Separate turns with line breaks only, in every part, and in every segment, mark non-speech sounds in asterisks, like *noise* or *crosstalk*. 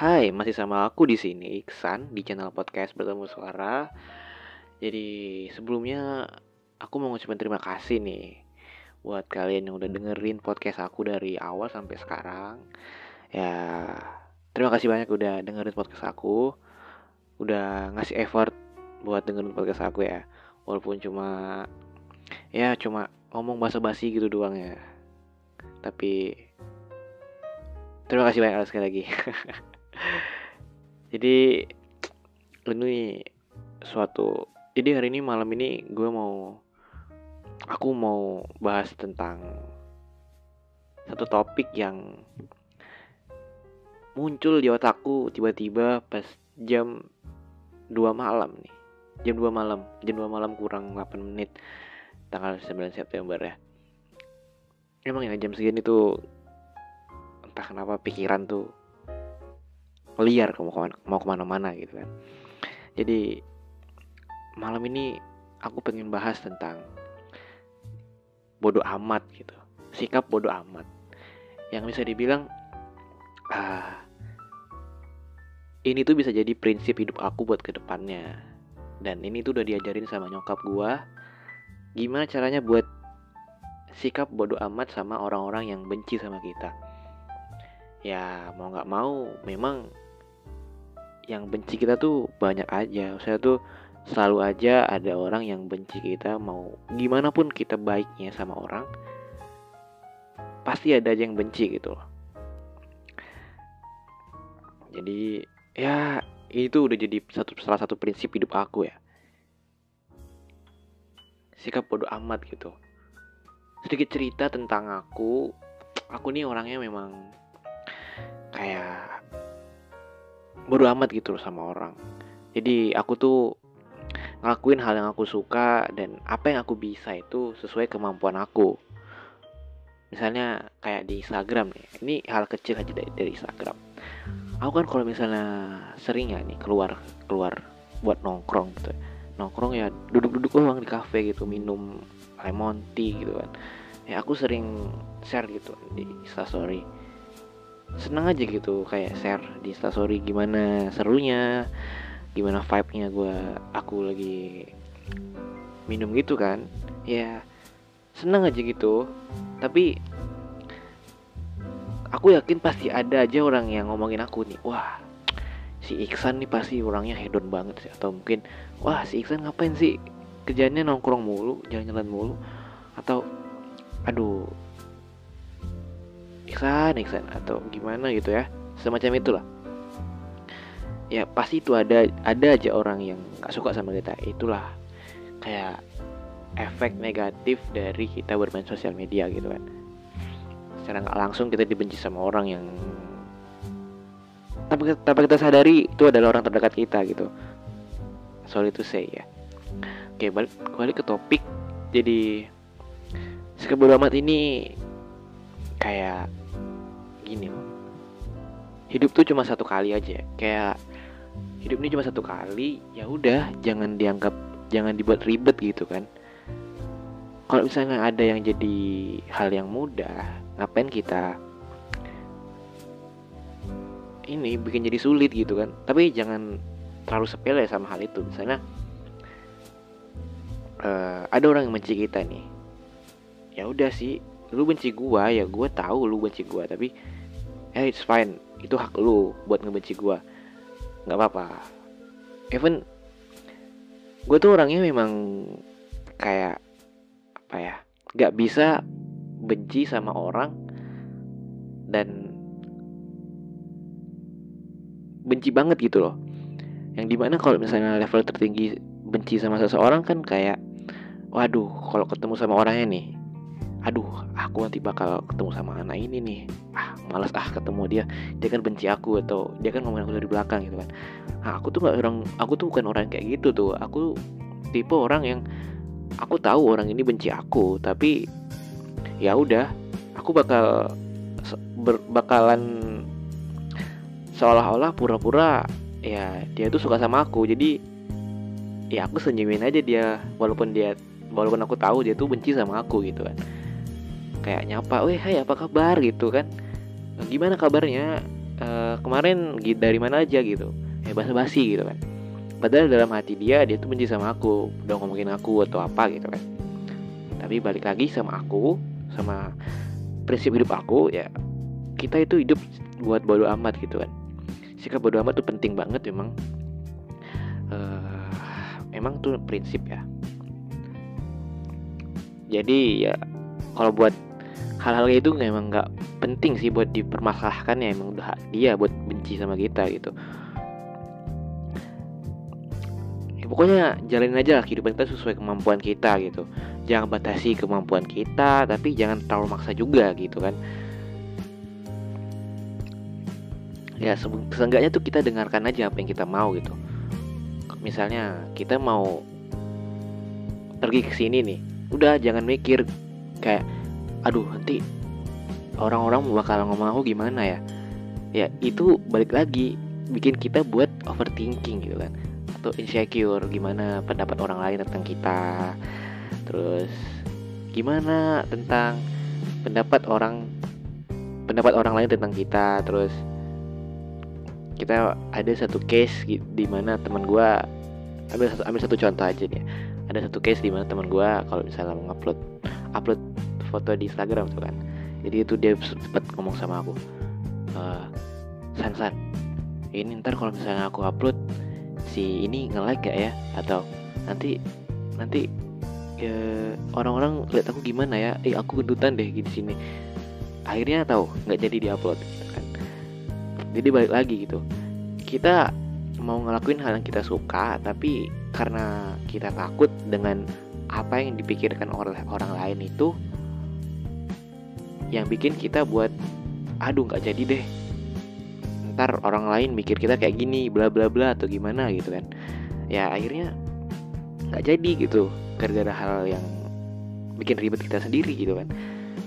Hai, masih sama aku di sini Iksan di channel podcast bertemu suara. Jadi sebelumnya aku mau ngucapin terima kasih nih buat kalian yang udah dengerin podcast aku dari awal sampai sekarang. Ya, terima kasih banyak udah dengerin podcast aku. Udah ngasih effort buat dengerin podcast aku ya. Walaupun cuma ya cuma ngomong basa-basi gitu doang ya. Tapi terima kasih banyak sekali lagi. *laughs* jadi ini suatu jadi hari ini malam ini gue mau aku mau bahas tentang satu topik yang muncul di otakku tiba-tiba pas jam 2 malam nih. Jam 2 malam jam 2 malam kurang 8 menit tanggal 9 September ya. Emang ya jam segini tuh entah kenapa pikiran tuh liar mau ke mana, mau ke mana-mana gitu kan. Jadi malam ini aku pengen bahas tentang bodoh amat gitu. Sikap bodoh amat. Yang bisa dibilang ah ini tuh bisa jadi prinsip hidup aku buat ke depannya. Dan ini tuh udah diajarin sama nyokap gua gimana caranya buat sikap bodoh amat sama orang-orang yang benci sama kita. Ya mau nggak mau memang yang benci kita tuh banyak aja. Saya tuh selalu aja ada orang yang benci kita mau gimana pun kita baiknya sama orang pasti ada aja yang benci gitu loh. Jadi ya itu udah jadi satu salah satu prinsip hidup aku ya. Sikap bodoh amat gitu. Sedikit cerita tentang aku. Aku nih orangnya memang kayak bodo amat gitu loh sama orang. Jadi aku tuh ngelakuin hal yang aku suka dan apa yang aku bisa itu sesuai kemampuan aku. Misalnya kayak di Instagram nih ini hal kecil aja dari, dari Instagram. Aku kan kalau misalnya sering ya nih keluar keluar buat nongkrong gitu nongkrong ya duduk-duduk doang di cafe gitu minum lemon tea gitu kan. Ya aku sering share gitu di Instastory seneng aja gitu kayak share di story gimana serunya gimana vibe-nya gue aku lagi minum gitu kan. Ya seneng aja gitu. Tapi aku yakin pasti ada aja orang yang ngomongin aku nih wah si Iksan nih pasti orangnya hedon banget sih. Atau mungkin wah si Iksan ngapain sih? Kerjanya nongkrong mulu jalan-jalan mulu. Atau aduh Iksan Iksan atau gimana gitu ya. Semacam itulah. Ya pasti itu ada ada aja orang yang nggak suka sama kita. Itulah kayak efek negatif dari kita bermain sosial media gitu kan. Secara nggak langsung kita dibenci sama orang yang tapi tanpa kita sadari itu adalah orang terdekat kita gitu. Sorry to say ya. Oke balik balik ke topik. Jadi sikap amat ini kayak gini loh hidup tuh cuma satu kali aja. Kayak hidup ini cuma satu kali ya udah jangan dianggap jangan dibuat ribet gitu kan. Kalau misalnya ada yang jadi hal yang mudah ngapain kita ini bikin jadi sulit gitu kan? Tapi jangan terlalu sepele sama hal itu. Misalnya uh, ada orang yang benci kita nih. Ya udah sih lu benci gua ya gua tahu lu benci gua tapi eh it's fine. Itu hak lu buat ngebenci gue nggak apa-apa. Even gue tuh orangnya memang kayak apa ya nggak bisa benci sama orang dan benci banget gitu loh. Yang di mana kalau misalnya level tertinggi benci sama seseorang kan kayak waduh kalau ketemu sama orangnya nih aduh aku nanti bakal ketemu sama anak ini nih. Ah malas ah ketemu dia dia kan benci aku atau dia kan ngomongin aku dari belakang gitu kan. Nah, aku tuh nggak orang aku tuh bukan orang kayak gitu tuh. Aku tipe orang yang aku tahu orang ini benci aku tapi ya udah aku bakal ber, bakalan seolah-olah pura-pura ya dia tuh suka sama aku. Jadi ya aku senyumin aja dia walaupun dia walaupun aku tahu dia tuh benci sama aku gitu kan. Kayak nyapa, weh hai apa kabar? gitu kan, gimana kabarnya, uh, kemarin dari mana aja gitu? Ya basa basi gitu kan. Padahal dalam hati dia dia tuh benci sama aku. Udah ngomongin aku atau apa gitu kan. Tapi balik lagi sama aku sama prinsip hidup aku ya kita itu hidup buat bodo amat gitu kan. Sikap bodo amat tuh penting banget memang. Uh, emang tuh prinsip ya. Jadi ya kalau buat hal-hal itu memang nggak penting sih buat dipermasalahkan ya emang udah dia buat benci sama kita gitu. Ya, pokoknya jalanin aja lah kehidupan kita sesuai kemampuan kita gitu. Jangan batasi kemampuan kita tapi jangan terlalu maksa juga gitu kan. Ya seenggaknya tuh kita dengarkan aja apa yang kita mau gitu. Misalnya kita mau pergi ke sini nih udah jangan mikir kayak aduh nanti orang-orang bakal ngomong aku gimana ya? Ya itu balik lagi bikin kita buat overthinking gitu kan. Atau insecure gimana pendapat orang lain tentang kita. Terus gimana tentang pendapat orang pendapat orang lain tentang kita. Terus kita ada satu case di mana teman gue ambil satu ambil satu contoh aja nih ada satu case di mana teman gue kalau misalnya mau upload upload foto di Instagram tuh kan. Jadi itu dia sempat ngomong sama aku e, san san ini ntar kalau misalnya aku upload si ini nge like gak ya? Atau nanti nanti ya, orang-orang lihat aku gimana ya? Eh aku gendutan deh di sini. Akhirnya tahu nggak jadi diupload gitu kan. Jadi balik lagi gitu. Kita mau ngelakuin hal yang kita suka tapi karena kita takut dengan apa yang dipikirkan oleh orang lain itu yang bikin kita buat aduh nggak jadi deh. Ntar orang lain mikir kita kayak gini bla bla bla atau gimana gitu kan. Ya akhirnya nggak jadi gitu gara-gara hal yang bikin ribet kita sendiri gitu kan.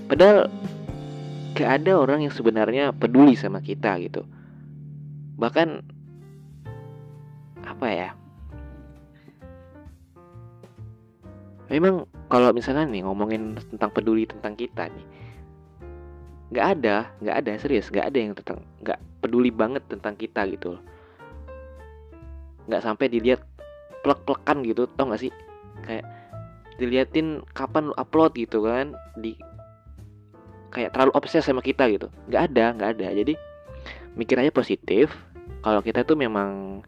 Padahal gak ada orang yang sebenarnya peduli sama kita gitu. Bahkan apa ya? Memang kalau misalnya nih ngomongin tentang peduli tentang kita nih nggak ada nggak ada serius nggak ada yang tentang nggak peduli banget tentang kita gitu nggak sampai dilihat plek-plekan gitu tau gak sih? Kayak diliatin kapan lu upload gitu kan di kayak terlalu obses sama kita gitu. Nggak ada nggak ada. Jadi mikir aja positif. Kalau kita tuh memang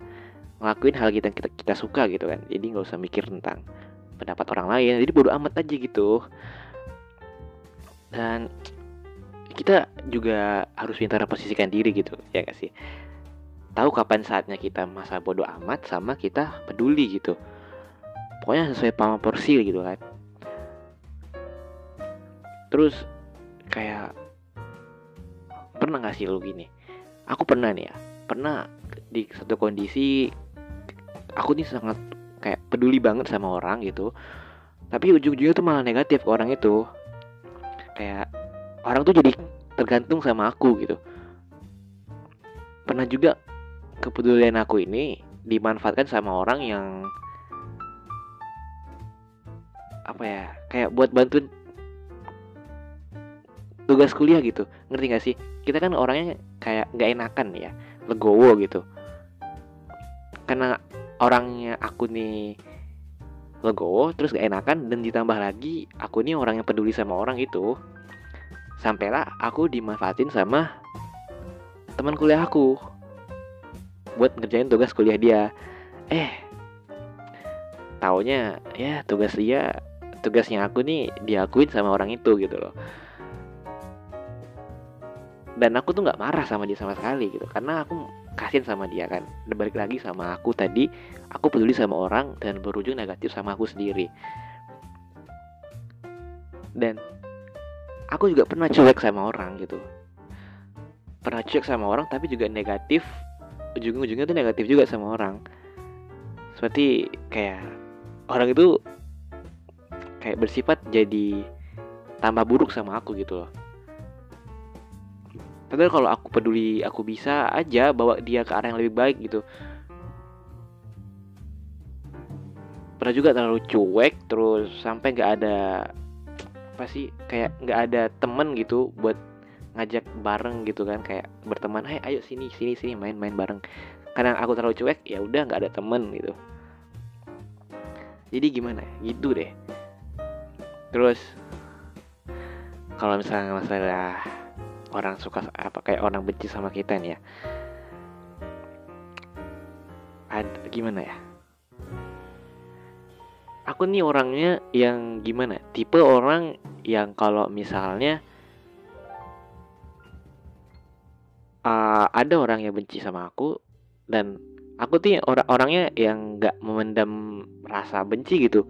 ngelakuin hal kita kita kita suka gitu kan jadi nggak usah mikir tentang pendapat orang lain. Jadi bodo amat aja gitu. Dan kita juga harus pintar posisikan diri gitu ya gak sih? Tahu kapan saatnya kita masa bodo amat sama kita peduli gitu. Pokoknya sesuai paham porsi gitu kan. Terus kayak pernah gak sih lu gini? Aku pernah nih ya pernah di satu kondisi aku nih sangat kayak peduli banget sama orang gitu tapi ujung-ujungnya tuh malah negatif ke orang itu. Kayak orang tuh jadi tergantung sama aku gitu. Pernah juga kepedulian aku ini dimanfaatkan sama orang yang apa ya kayak buat bantuin tugas kuliah gitu. Ngerti gak sih? Kita kan orangnya kayak nggak enakan ya legowo gitu. Karena orangnya aku nih legowo terus gak enakan dan ditambah lagi aku nih orang yang peduli sama orang itu sampailah aku dimanfaatin sama teman kuliah aku buat ngerjain tugas kuliah dia. Eh taunya ya tugas dia tugasnya aku nih diakuin sama orang itu gitu loh. Dan aku tuh nggak marah sama dia sama sekali gitu karena aku kasihan sama dia kan. Dan balik lagi sama aku tadi aku peduli sama orang dan berujung negatif sama aku sendiri. Dan aku juga pernah cuek sama orang gitu. Pernah cuek sama orang tapi juga negatif. Ujung-ujungnya tuh negatif juga sama orang. Seperti kayak orang itu kayak bersifat jadi tambah buruk sama aku gitu loh. Padahal kalau aku peduli, aku bisa aja bawa dia ke arah yang lebih baik gitu. Pernah juga terlalu cuek, terus sampai nggak ada apa sih kayak nggak ada temen gitu buat ngajak bareng gitu kan kayak berteman hey ayo sini sini sini main main bareng. Karena aku terlalu cuek ya udah nggak ada temen gitu. Jadi gimana ya? gitu deh. Terus kalau misalnya masalah orang suka apa kayak orang benci sama kita nih ya. Ada gimana ya aku nih orangnya yang gimana tipe orang yang kalau misalnya uh, ada orang yang benci sama aku dan aku tuh orang orangnya yang nggak memendam rasa benci gitu.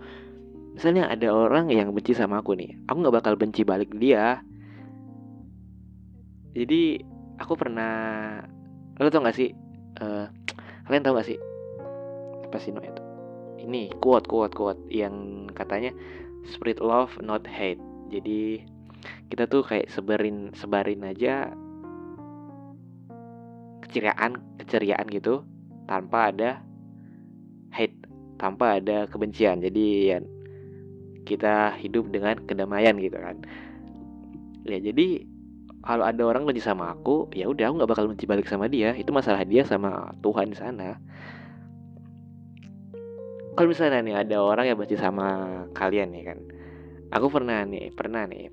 Misalnya ada orang yang benci sama aku nih aku nggak bakal benci balik dia. Jadi aku pernah lo tau gak sih uh, kalian tau gak sih apa sih no itu ini quote yang katanya spread love not hate. Jadi kita tuh kayak sebarin sebarin aja keceriaan keceriaan gitu tanpa ada hate tanpa ada kebencian. Jadi ya kita hidup dengan kedamaian gitu kan. Ya jadi kalau ada orang benci sama aku ya udah aku nggak bakal benci balik sama dia. Itu masalah dia sama Tuhan di sana kalau misalnya nih ada orang yang benci sama kalian nih kan. Aku pernah nih pernah nih.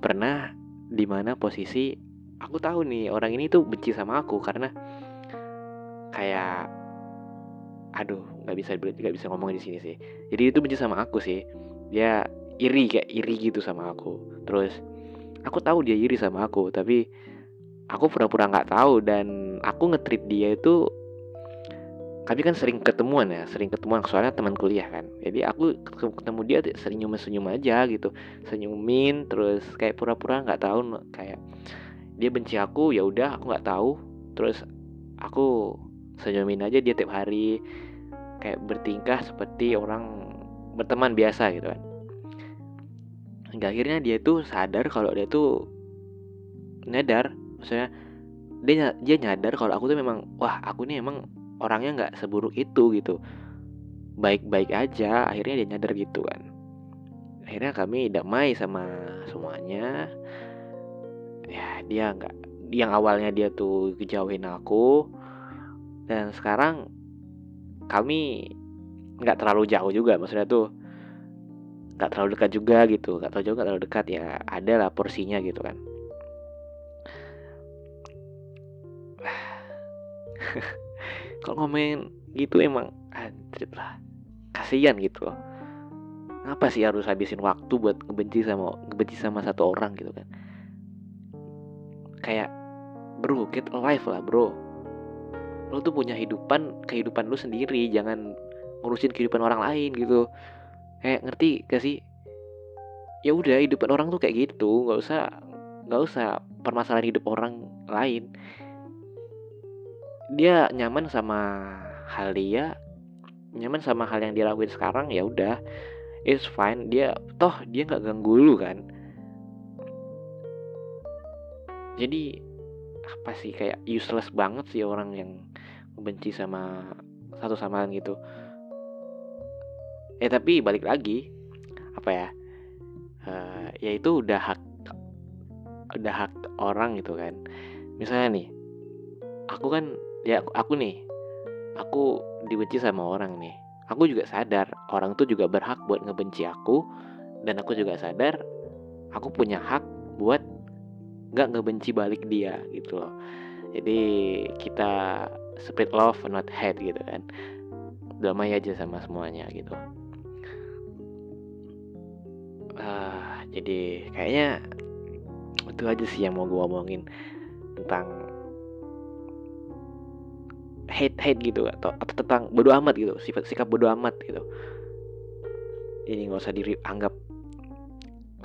Pernah di mana posisi aku tahu nih orang ini tuh benci sama aku karena kayak aduh nggak bisa nggak bisa ngomong di sini sih. Jadi itu benci sama aku sih. Dia iri kayak iri gitu sama aku. Terus aku tahu dia iri sama aku tapi aku pura-pura nggak -pura tahu dan aku ngetrit dia itu kami kan sering ketemuan ya sering ketemuan soalnya teman kuliah kan. Jadi aku ketemu dia sering senyum senyum aja gitu. Senyumin terus kayak pura-pura nggak -pura tahu kayak dia benci aku ya udah aku nggak tahu. Terus aku senyumin aja dia tiap hari. Kayak bertingkah seperti orang berteman biasa gitu kan. Hingga akhirnya dia tuh sadar kalau dia tuh nyadar. Maksudnya dia dia nyadar kalau aku tuh memang wah aku nih emang orangnya nggak seburuk itu gitu. Baik-baik aja akhirnya dia nyadar gitu kan. Akhirnya kami damai sama semuanya. Ya dia nggak yang awalnya dia tuh kejauhin aku. Dan sekarang kami nggak terlalu jauh juga maksudnya tuh nggak terlalu dekat juga gitu. Nggak terlalu jauh nggak terlalu dekat ya ada lah porsinya gitu kan *sighs* *laughs* kalau ngomongin gitu emang anjir lah. Kasihan gitu. Loh apa sih harus habisin waktu buat ngebenci sama ngebenci sama satu orang gitu kan? Kayak bro get alive lah bro. Lo tuh punya hidupan kehidupan lu sendiri. Jangan ngurusin kehidupan orang lain gitu. Kayak ngerti gak sih? Ya udah hidupan orang tuh kayak gitu. Nggak usah nggak usah permasalahan hidup orang lain dia nyaman sama hal dia nyaman sama hal yang dia lakuin sekarang ya udah it's fine. Dia toh dia nggak ganggu lu kan? Jadi apa sih kayak useless banget sih orang yang benci sama satu sama lain gitu. Eh tapi balik lagi apa ya uh, ya itu udah hak udah hak orang gitu kan. Misalnya nih aku kan ya aku nih aku dibenci sama orang nih. Aku juga sadar orang tuh juga berhak buat ngebenci aku dan aku juga sadar aku punya hak buat nggak ngebenci balik dia gitu loh. Jadi kita spread love not hate gitu kan. Damai aja sama semuanya gitu. Uh, jadi kayaknya itu aja sih yang mau gue omongin tentang hate hate gitu atau, atau tentang bodo amat gitu sifat sikap bodo amat gitu. Ini nggak usah dianggap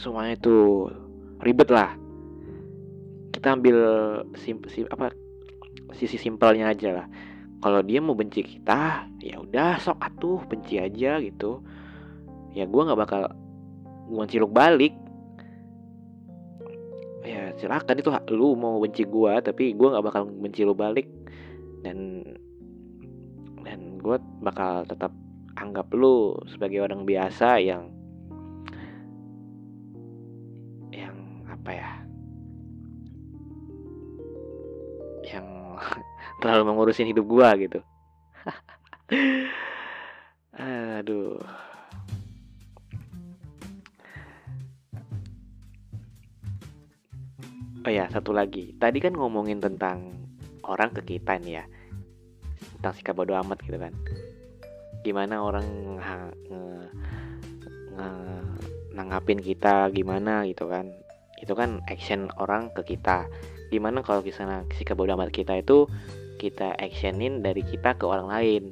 semuanya itu ribet lah. Kita ambil sim, sim apa sisi simpelnya aja lah. Kalau dia mau benci kita ya udah sok atuh benci aja gitu. Ya gue nggak bakal benci lu balik. Ya silakan itu lu mau benci gue tapi gue nggak bakal benci lu balik dan dan gue bakal tetap anggap lu sebagai orang biasa yang yang apa ya? Yang *laughs* terlalu mengurusin hidup gue gitu. *laughs* Aduh. Oh ya, satu lagi. Tadi kan ngomongin tentang orang ke kita nih ya. Tentang sikap bodoh amat gitu kan. Gimana orang nanggapin kita gimana gitu kan. Itu kan action orang ke kita. Gimana kalau misalnya sikap bodoh amat kita itu kita actionin dari kita ke orang lain.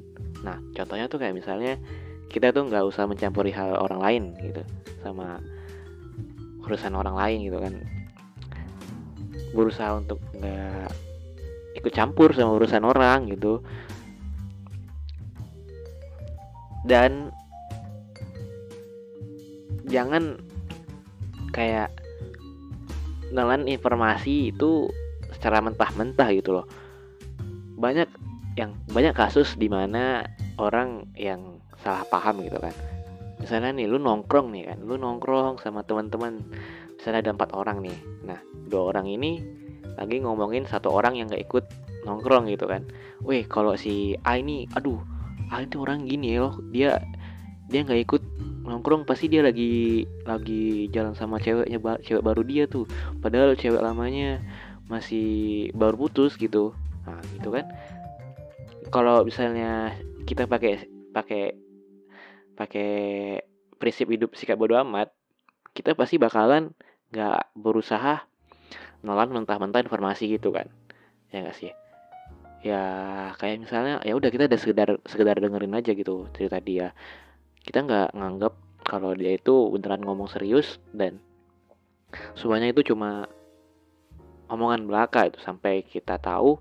Nah contohnya tuh kayak misalnya kita tuh nggak usah mencampuri hal orang lain gitu sama urusan orang lain gitu kan. Berusaha untuk nggak ikut campur sama urusan orang gitu. Dan jangan kayak nelan informasi itu secara mentah-mentah gitu loh. Banyak yang banyak kasus di mana orang yang salah paham gitu kan. Misalnya nih lu nongkrong nih kan lu nongkrong sama teman-teman. Misalnya ada empat orang nih. Nah dua orang ini lagi ngomongin satu orang yang gak ikut nongkrong gitu kan. Weh kalau si A ini aduh A itu orang gini loh. Dia dia nggak ikut nongkrong pasti dia lagi lagi jalan sama ceweknya cewek baru dia tuh. Padahal cewek lamanya masih baru putus gitu. Nah gitu kan. Kalau misalnya kita pakai pakai pakai prinsip hidup sikap bodoh amat kita pasti bakalan nggak berusaha nolan mentah-mentah informasi gitu kan. Ya nggak sih? Ya kayak misalnya ya udah kita udah sekedar sekedar dengerin aja gitu cerita dia. Kita nggak nganggap kalau dia itu beneran ngomong serius dan semuanya itu cuma omongan belaka itu. Sampai kita tahu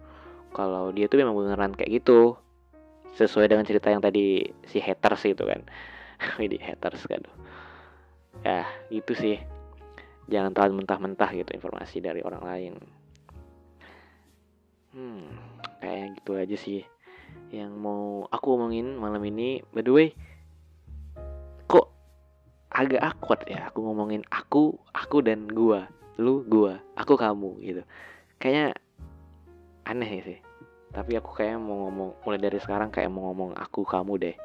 kalau dia tuh memang beneran kayak gitu. Sesuai dengan cerita yang tadi si haters itu kan. *laughs* Ini haters kan. Ya itu sih jangan terlalu mentah-mentah gitu informasi dari orang lain. Hmm kayak gitu aja sih yang mau aku omongin malam ini. By the way kok agak awkward ya aku ngomongin aku aku dan gua. Lu gua aku kamu gitu. Kayaknya aneh sih. Tapi aku kayak mau ngomong mulai dari sekarang kayak mau ngomong aku kamu deh.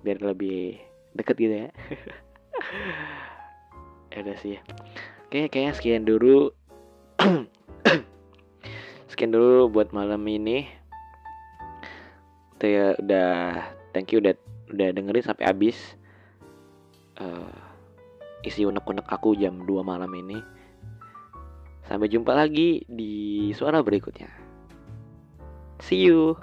Biar lebih deket gitu ya *laughs* ya udah sih. Oke kayaknya sekian dulu. *clears throat* Sekian dulu buat malam ini. Udah, udah thank you udah udah dengerin sampai habis. Uh, isi unek-unek aku jam 2 malam ini. Sampai jumpa lagi di suara berikutnya. See you.